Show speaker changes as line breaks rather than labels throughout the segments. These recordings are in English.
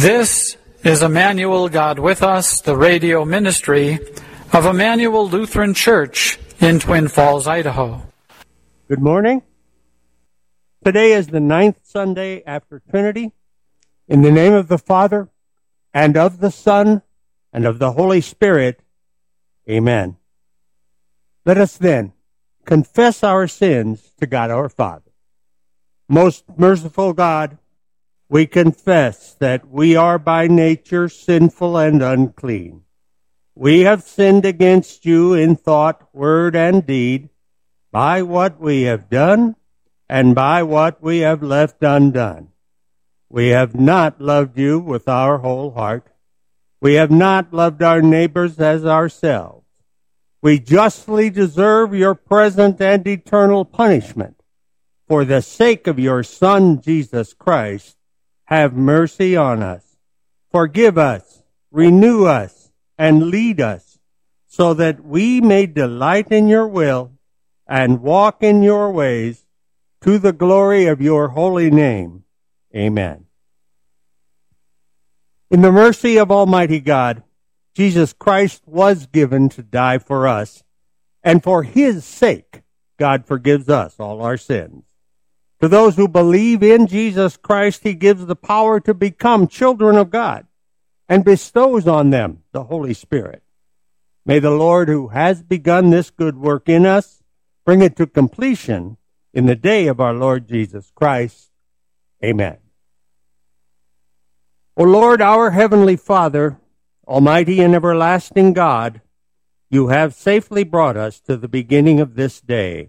This is Immanuel God with Us, the radio ministry of Immanuel Lutheran Church in Twin Falls, Idaho.
Good morning. Today is the ninth Sunday after Trinity. In the name of the Father, and of the Son, and of the Holy Spirit. Amen. Let us then confess our sins to God our Father. Most merciful God, we confess that we are by nature sinful and unclean. We have sinned against you in thought, word, and deed, by what we have done and by what we have left undone. We have not loved you with our whole heart. We have not loved our neighbors as ourselves. We justly deserve your present and eternal punishment. For the sake of your Son, Jesus Christ, have mercy on us. Forgive us, renew us, and lead us, so that we may delight in your will and walk in your ways to the glory of your holy name. Amen. In the mercy of Almighty God, Jesus Christ was given to die for us, and for his sake, God forgives us all our sins. To those who believe in Jesus Christ, he gives the power to become children of God and bestows on them the Holy Spirit. May the Lord who has begun this good work in us bring it to completion in the day of our Lord Jesus Christ. Amen. O Lord, our heavenly Father, almighty and everlasting God, you have safely brought us to the beginning of this day.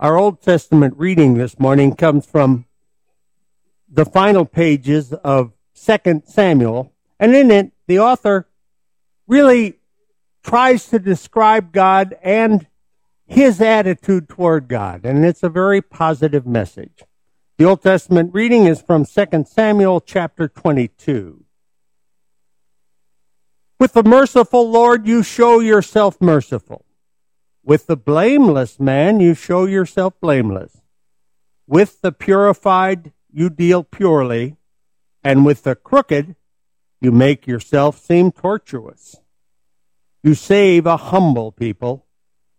Our Old Testament reading this morning comes from the final pages of 2 Samuel, and in it, the author really tries to describe God and his attitude toward God, and it's a very positive message. The Old Testament reading is from 2 Samuel chapter 22. With the merciful Lord, you show yourself merciful with the blameless man, you show yourself blameless. With the purified, you deal purely. And with the crooked, you make yourself seem tortuous. You save a humble people,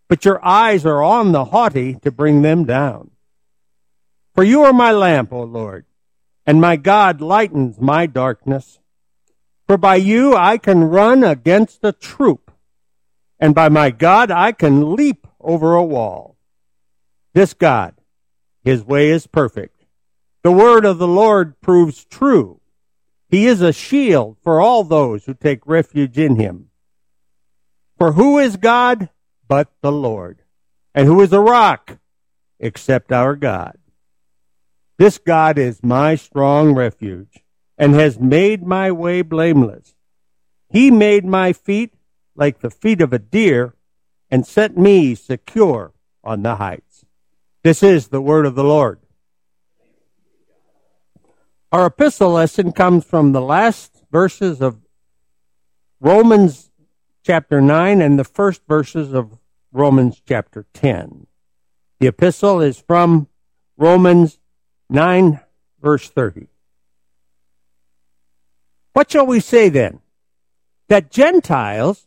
but your eyes are on the haughty to bring them down. For you are my lamp, O Lord, and my God lightens my darkness. For by you I can run against a troop and by my God, I can leap over a wall. This God, his way is perfect. The word of the Lord proves true. He is a shield for all those who take refuge in him. For who is God but the Lord? And who is a rock except our God? This God is my strong refuge and has made my way blameless. He made my feet like the feet of a deer and set me secure on the heights. This is the word of the Lord. Our epistle lesson comes from the last verses of Romans chapter 9 and the first verses of Romans chapter 10. The epistle is from Romans 9 verse 30. What shall we say then? That Gentiles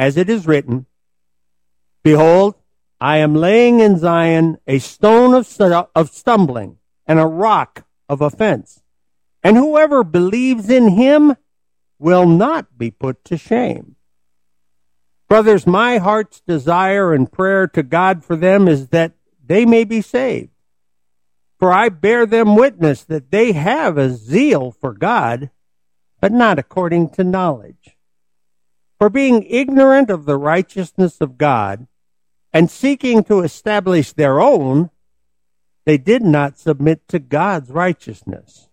as it is written, Behold, I am laying in Zion a stone of, of stumbling and a rock of offense. And whoever believes in him will not be put to shame. Brothers, my heart's desire and prayer to God for them is that they may be saved. For I bear them witness that they have a zeal for God, but not according to knowledge. For being ignorant of the righteousness of God, and seeking to establish their own, they did not submit to God's righteousness.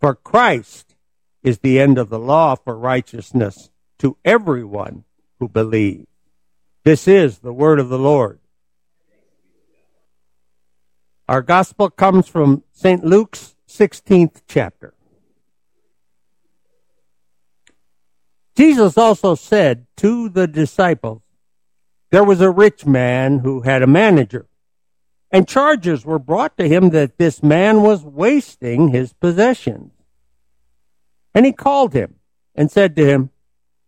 For Christ is the end of the law for righteousness to everyone who believes. This is the word of the Lord. Our gospel comes from St. Luke's 16th chapter. Jesus also said to the disciples, there was a rich man who had a manager, and charges were brought to him that this man was wasting his possessions. And he called him and said to him,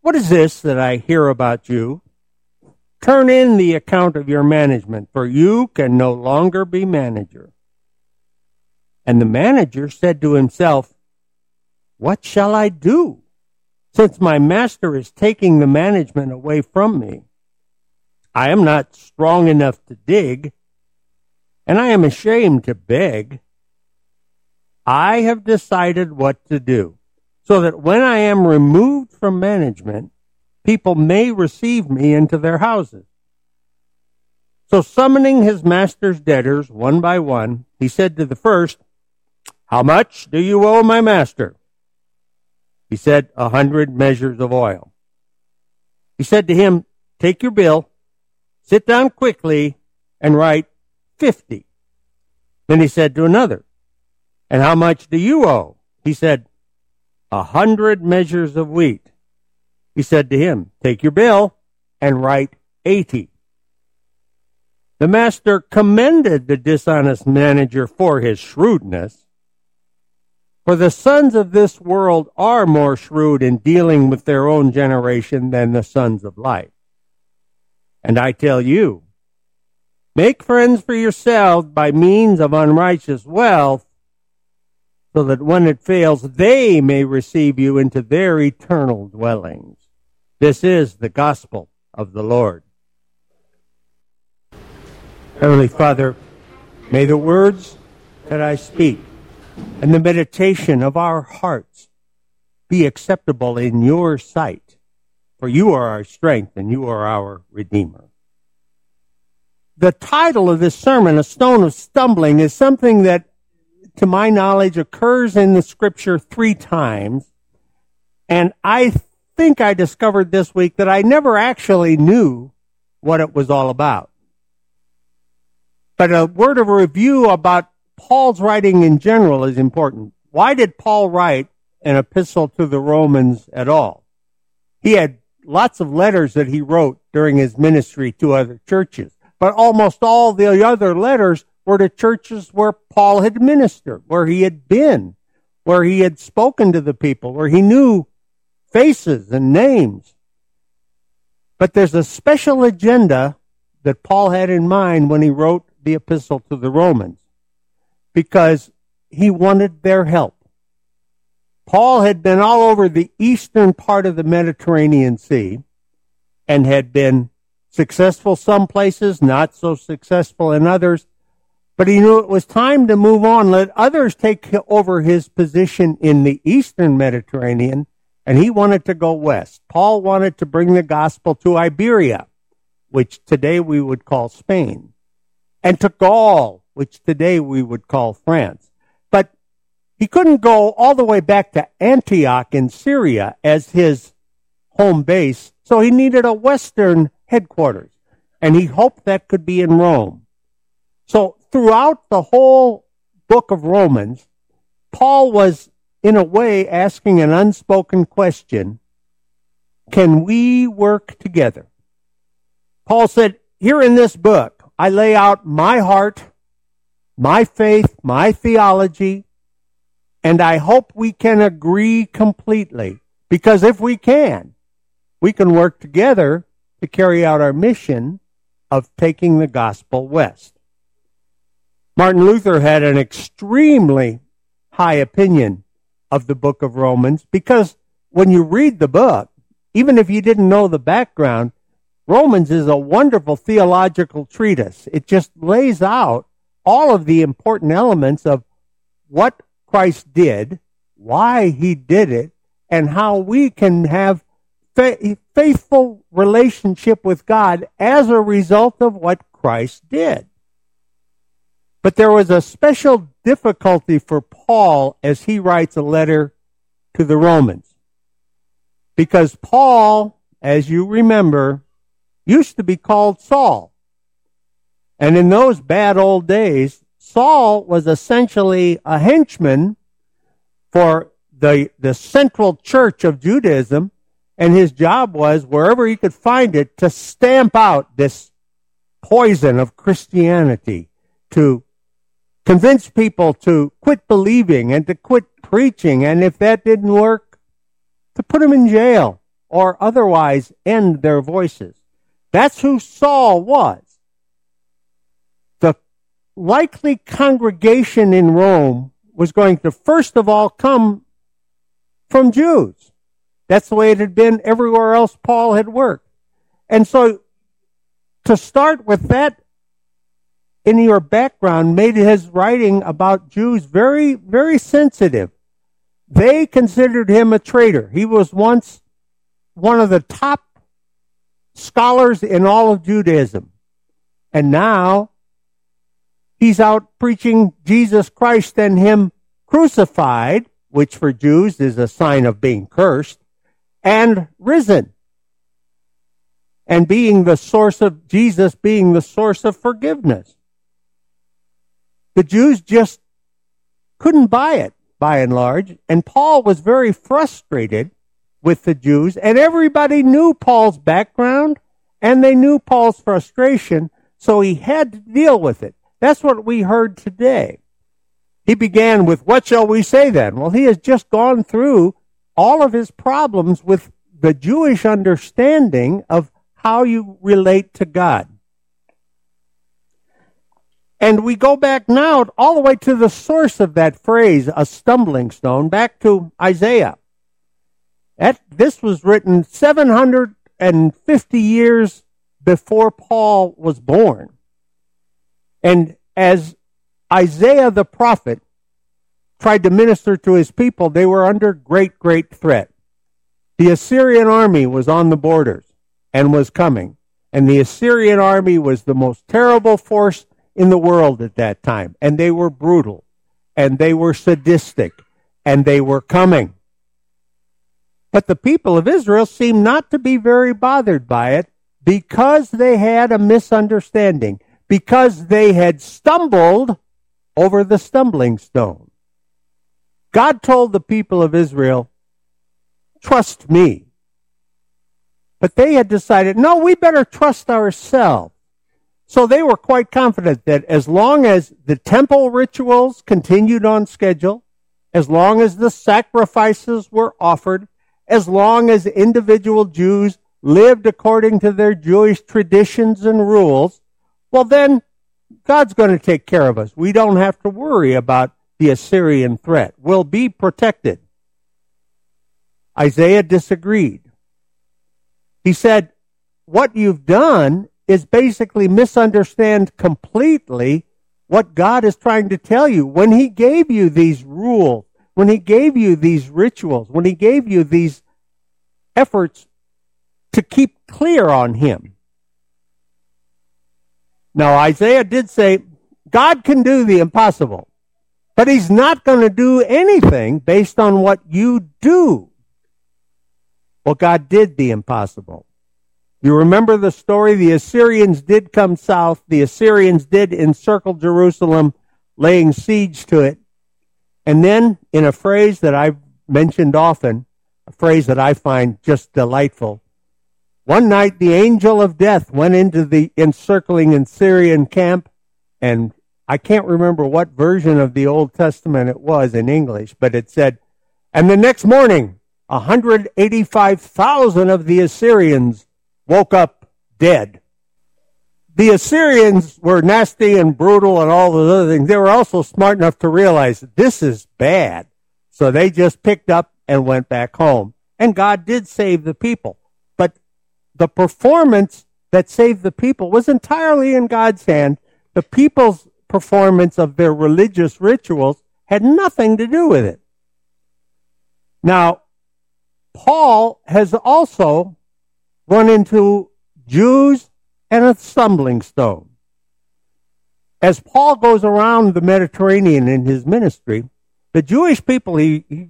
what is this that I hear about you? Turn in the account of your management, for you can no longer be manager. And the manager said to himself, What shall I do, since my master is taking the management away from me? I am not strong enough to dig, and I am ashamed to beg. I have decided what to do so that when I am removed from management, people may receive me into their houses. So summoning his master's debtors one by one, he said to the first, How much do you owe my master? He said, A hundred measures of oil. He said to him, Take your bill, sit down quickly, and write fifty. Then he said to another, And how much do you owe? He said, a hundred measures of wheat. He said to him, Take your bill and write eighty. The master commended the dishonest manager for his shrewdness. For the sons of this world are more shrewd in dealing with their own generation than the sons of light. And I tell you, make friends for yourselves by means of unrighteous wealth so that when it fails, they may receive you into their eternal dwellings. This is the gospel of the Lord. Heavenly Father, may the words that I speak and the meditation of our hearts be acceptable in your sight, for you are our strength and you are our Redeemer. The title of this sermon, A Stone of Stumbling, is something that to my knowledge, occurs in the scripture three times. And I think I discovered this week that I never actually knew what it was all about. But a word of review about Paul's writing in general is important. Why did Paul write an epistle to the Romans at all? He had lots of letters that he wrote during his ministry to other churches, but almost all the other letters were to churches where Paul had ministered, where he had been, where he had spoken to the people, where he knew faces and names. But there's a special agenda that Paul had in mind when he wrote the epistle to the Romans, because he wanted their help. Paul had been all over the eastern part of the Mediterranean Sea and had been successful some places, not so successful in others, but he knew it was time to move on, let others take over his position in the eastern Mediterranean, and he wanted to go west. Paul wanted to bring the gospel to Iberia, which today we would call Spain, and to Gaul, which today we would call France. But he couldn't go all the way back to Antioch in Syria as his home base, so he needed a western headquarters, and he hoped that could be in Rome. So throughout the whole book of Romans, Paul was in a way asking an unspoken question. Can we work together? Paul said, here in this book, I lay out my heart, my faith, my theology, and I hope we can agree completely. Because if we can, we can work together to carry out our mission of taking the gospel west. Martin Luther had an extremely high opinion of the book of Romans because when you read the book, even if you didn't know the background, Romans is a wonderful theological treatise. It just lays out all of the important elements of what Christ did, why he did it, and how we can have fa- faithful relationship with God as a result of what Christ did. But there was a special difficulty for Paul as he writes a letter to the Romans. Because Paul, as you remember, used to be called Saul. And in those bad old days, Saul was essentially a henchman for the, the central church of Judaism, and his job was, wherever he could find it, to stamp out this poison of Christianity, to convince people to quit believing and to quit preaching, and if that didn't work, to put them in jail or otherwise end their voices. That's who Saul was. Likely congregation in Rome was going to first of all come from Jews. That's the way it had been everywhere else Paul had worked. And so to start with that in your background made his writing about Jews very, very sensitive. They considered him a traitor. He was once one of the top scholars in all of Judaism. And now he's out preaching Jesus Christ and him crucified, which for Jews is a sign of being cursed, and risen. And being the source of Jesus being the source of forgiveness. The Jews just couldn't buy it by and large, and Paul was very frustrated with the Jews, and everybody knew Paul's background and they knew Paul's frustration, so he had to deal with it. That's what we heard today. He began with, What shall we say then? Well, he has just gone through all of his problems with the Jewish understanding of how you relate to God. And we go back now all the way to the source of that phrase, a stumbling stone, back to Isaiah. That, this was written 750 years before Paul was born. And as Isaiah the prophet tried to minister to his people, they were under great, great threat. The Assyrian army was on the borders and was coming. And the Assyrian army was the most terrible force in the world at that time. And they were brutal. And they were sadistic. And they were coming. But the people of Israel seemed not to be very bothered by it because they had a misunderstanding, because they had stumbled over the stumbling stone. God told the people of Israel, trust me. But they had decided, no, we better trust ourselves. So they were quite confident that as long as the temple rituals continued on schedule, as long as the sacrifices were offered, as long as individual Jews lived according to their Jewish traditions and rules, well, then God's going to take care of us. We don't have to worry about the Assyrian threat. We'll be protected. Isaiah disagreed. He said, What you've done is basically misunderstand completely what God is trying to tell you. When He gave you these rules, when He gave you these rituals, when He gave you these efforts to keep clear on Him. Now, Isaiah did say, God can do the impossible, but He's not going to do anything based on what you do. Well, God did the impossible. You remember the story? The Assyrians did come south. The Assyrians did encircle Jerusalem, laying siege to it. And then, in a phrase that I've mentioned often, a phrase that I find just delightful, one night the angel of death went into the encircling Assyrian camp, and I can't remember what version of the Old Testament it was in English, but it said, and the next morning, 185,000 of the Assyrians woke up dead. The Assyrians were nasty and brutal and all those other things. They were also smart enough to realize this is bad. So they just picked up and went back home. and God did save the people. The performance that saved the people was entirely in God's hand. The people's performance of their religious rituals had nothing to do with it. Now, Paul has also run into Jews and a stumbling stone. As Paul goes around the Mediterranean in his ministry, the Jewish people he, he,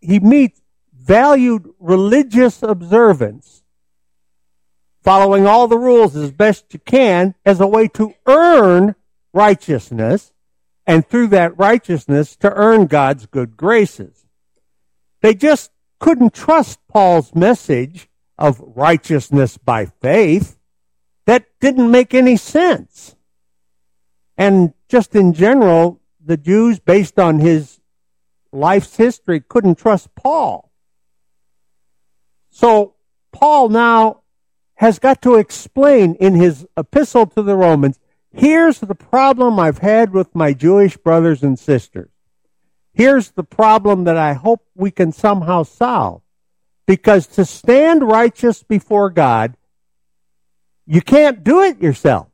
he meets valued religious observance, following all the rules as best you can as a way to earn righteousness, and through that righteousness to earn God's good graces. They just couldn't trust Paul's message of righteousness by faith. That didn't make any sense. And just in general, the Jews, based on his life's history, couldn't trust Paul. So Paul now has got to explain in his epistle to the Romans, here's the problem I've had with my Jewish brothers and sisters. Here's the problem that I hope we can somehow solve. Because to stand righteous before God, you can't do it yourself.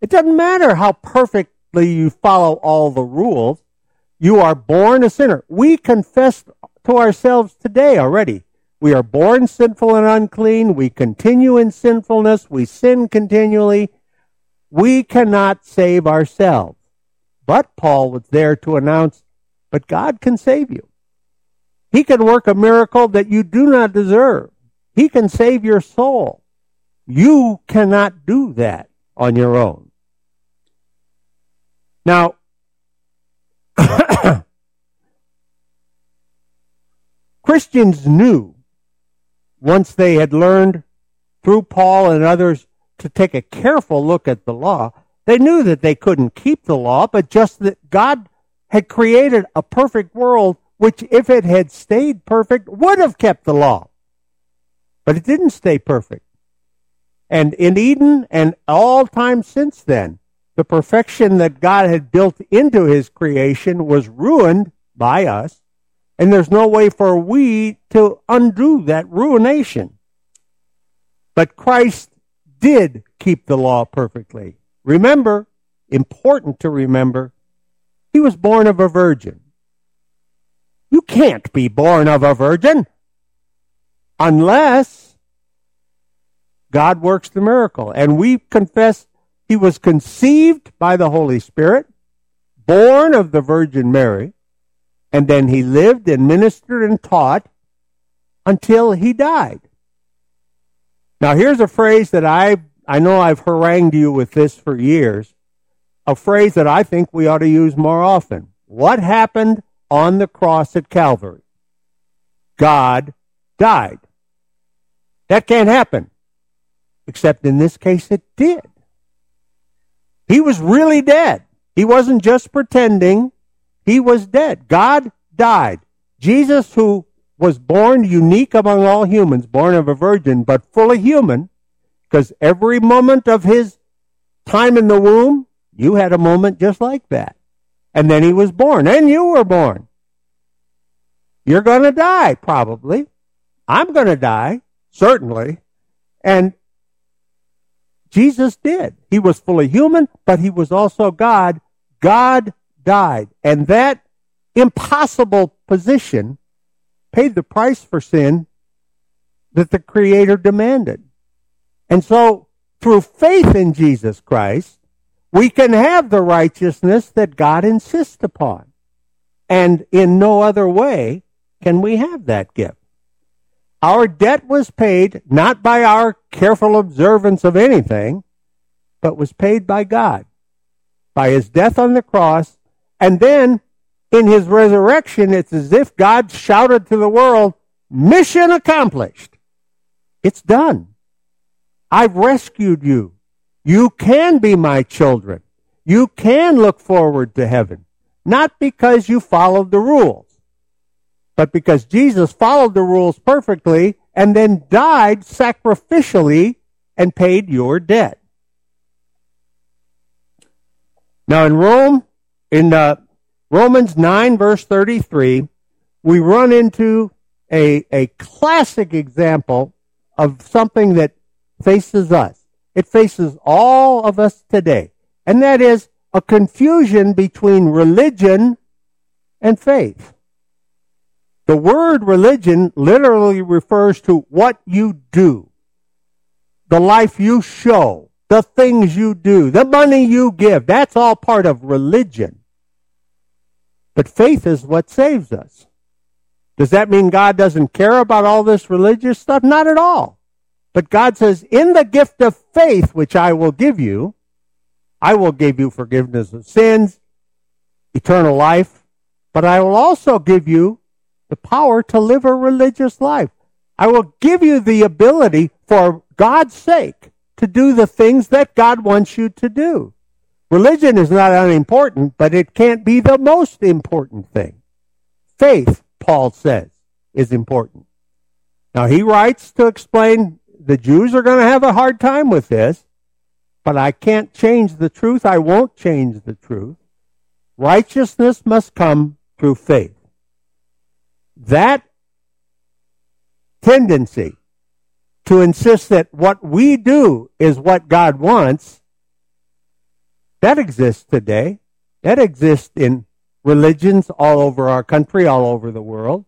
It doesn't matter how perfectly you follow all the rules. You are born a sinner. We confess to ourselves today already. We are born sinful and unclean. We continue in sinfulness. We sin continually. We cannot save ourselves. But Paul was there to announce, but God can save you. He can work a miracle that you do not deserve. He can save your soul. You cannot do that on your own. Now, Christians knew once they had learned through Paul and others to take a careful look at the law, they knew that they couldn't keep the law, but just that God had created a perfect world which, if it had stayed perfect, would have kept the law. But it didn't stay perfect. And in Eden and all time since then, the perfection that God had built into his creation was ruined by us, and there's no way for we to undo that ruination. But Christ did keep the law perfectly. Remember, important to remember, he was born of a virgin. You can't be born of a virgin unless God works the miracle. And we confess he was conceived by the Holy Spirit, born of the Virgin Mary, and then he lived and ministered and taught until he died. Now here's a phrase that I I know I've harangued you with this for years, a phrase that I think we ought to use more often. What happened on the cross at Calvary? God died. That can't happen. Except in this case it did. He was really dead. He wasn't just pretending. He was dead. God died. Jesus, who was born unique among all humans, born of a virgin, but fully human, because every moment of his time in the womb, you had a moment just like that. And then he was born, and you were born. You're going to die, probably. I'm going to die, certainly. And Jesus did. He was fully human, but he was also God. God died. And that impossible position paid the price for sin that the Creator demanded. And so, through faith in Jesus Christ, we can have the righteousness that God insists upon. And in no other way can we have that gift. Our debt was paid not by our careful observance of anything, but was paid by God, by his death on the cross. And then in his resurrection, it's as if God shouted to the world, mission accomplished. It's done. I've rescued you. You can be my children. You can look forward to heaven. Not because you followed the rules but because Jesus followed the rules perfectly and then died sacrificially and paid your debt. Now in Rome, in uh, Romans 9 verse 33, we run into a, a classic example of something that faces us. It faces all of us today. And that is a confusion between religion and faith. The word religion literally refers to what you do, the life you show, the things you do, the money you give. That's all part of religion. But faith is what saves us. Does that mean God doesn't care about all this religious stuff? Not at all. But God says, in the gift of faith, which I will give you, I will give you forgiveness of sins, eternal life, but I will also give you the power to live a religious life. I will give you the ability for God's sake to do the things that God wants you to do. Religion is not unimportant, but it can't be the most important thing. Faith, Paul says, is important. Now he writes to explain the Jews are going to have a hard time with this, but I can't change the truth. I won't change the truth. Righteousness must come through faith. That tendency to insist that what we do is what God wants, that exists today. That exists in religions all over our country, all over the world.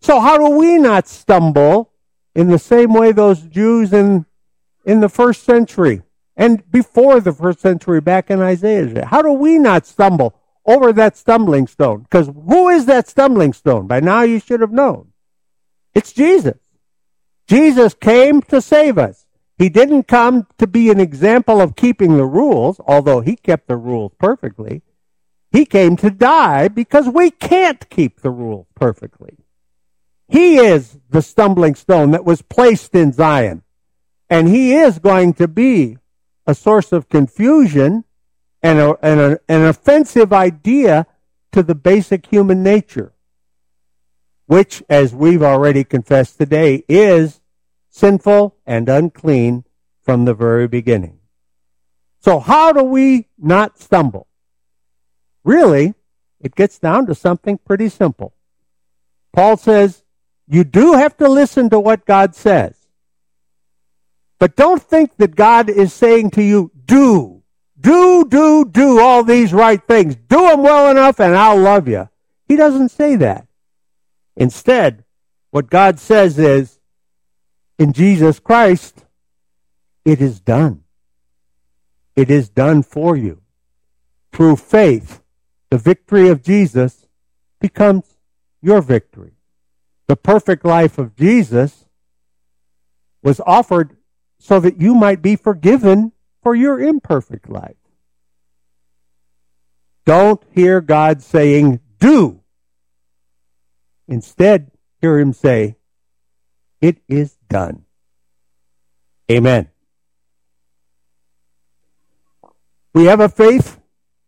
So how do we not stumble in the same way those Jews in, in the first century and before the first century back in Isaiah? How do we not stumble over that stumbling stone? Because who is that stumbling stone? By now you should have known. It's Jesus. Jesus came to save us. He didn't come to be an example of keeping the rules, although he kept the rules perfectly. He came to die because we can't keep the rules perfectly. He is the stumbling stone that was placed in Zion. And he is going to be a source of confusion and, a, and a, an offensive idea to the basic human nature, which, as we've already confessed today, is sinful and unclean from the very beginning. So how do we not stumble? Really, it gets down to something pretty simple. Paul says, you do have to listen to what God says. But don't think that God is saying to you, do, do, do, do all these right things. Do them well enough and I'll love you. He doesn't say that. Instead, what God says is, in Jesus Christ, it is done. It is done for you. Through faith, the victory of Jesus becomes your victory. The perfect life of Jesus was offered so that you might be forgiven for your imperfect life. Don't hear God saying, do. Instead, hear him say, it is done. Amen. We have a faith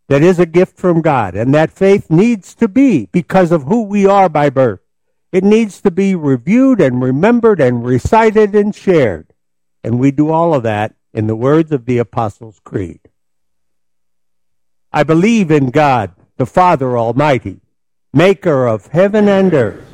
that is a gift from God, and that faith needs to be because of who we are by birth. It needs to be reviewed and remembered and recited and shared. And we do all of that in the words of the Apostles' Creed. I believe in God, the Father Almighty, maker of heaven and earth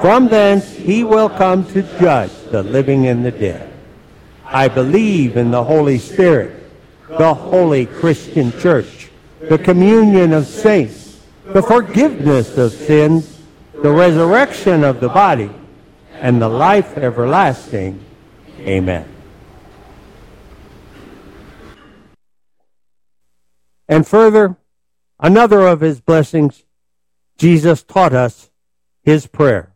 From thence he will come to judge the living and the dead. I believe in the Holy Spirit, the holy Christian church, the communion of saints, the forgiveness of sins, the resurrection of the body, and the life everlasting. Amen. And further, another of his blessings, Jesus taught us his prayer.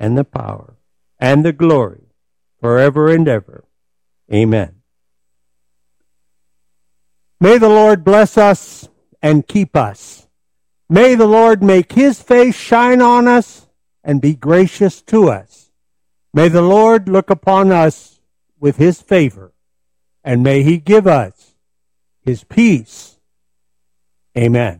and the power and the glory forever and ever. Amen. May the Lord bless us and keep us. May the Lord make his face shine on us and be gracious to us. May the Lord look upon us with his favor and may he give us his peace. Amen.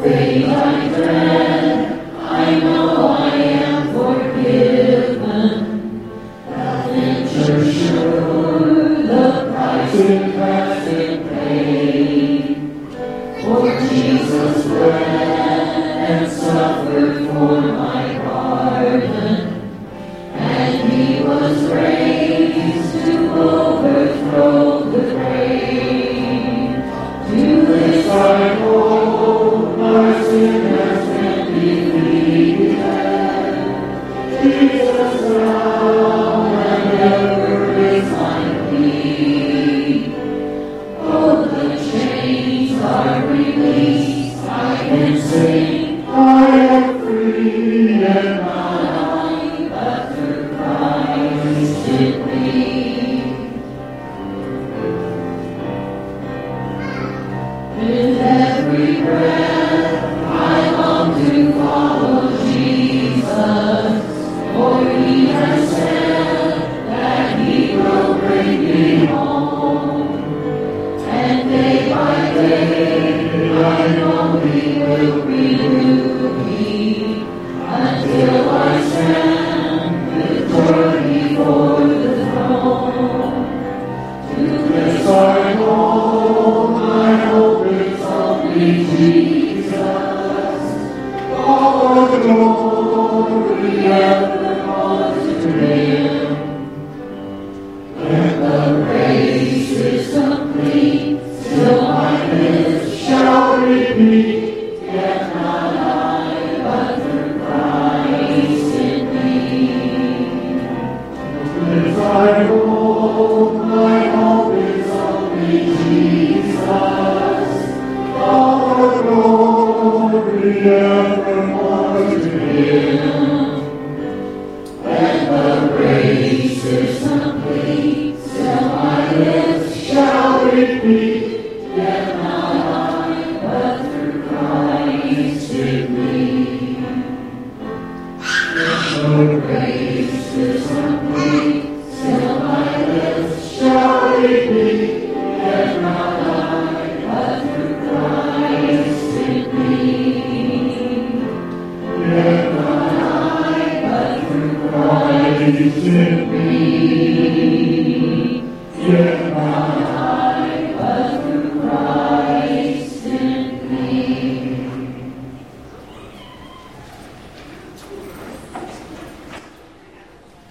We are pray. With every breath.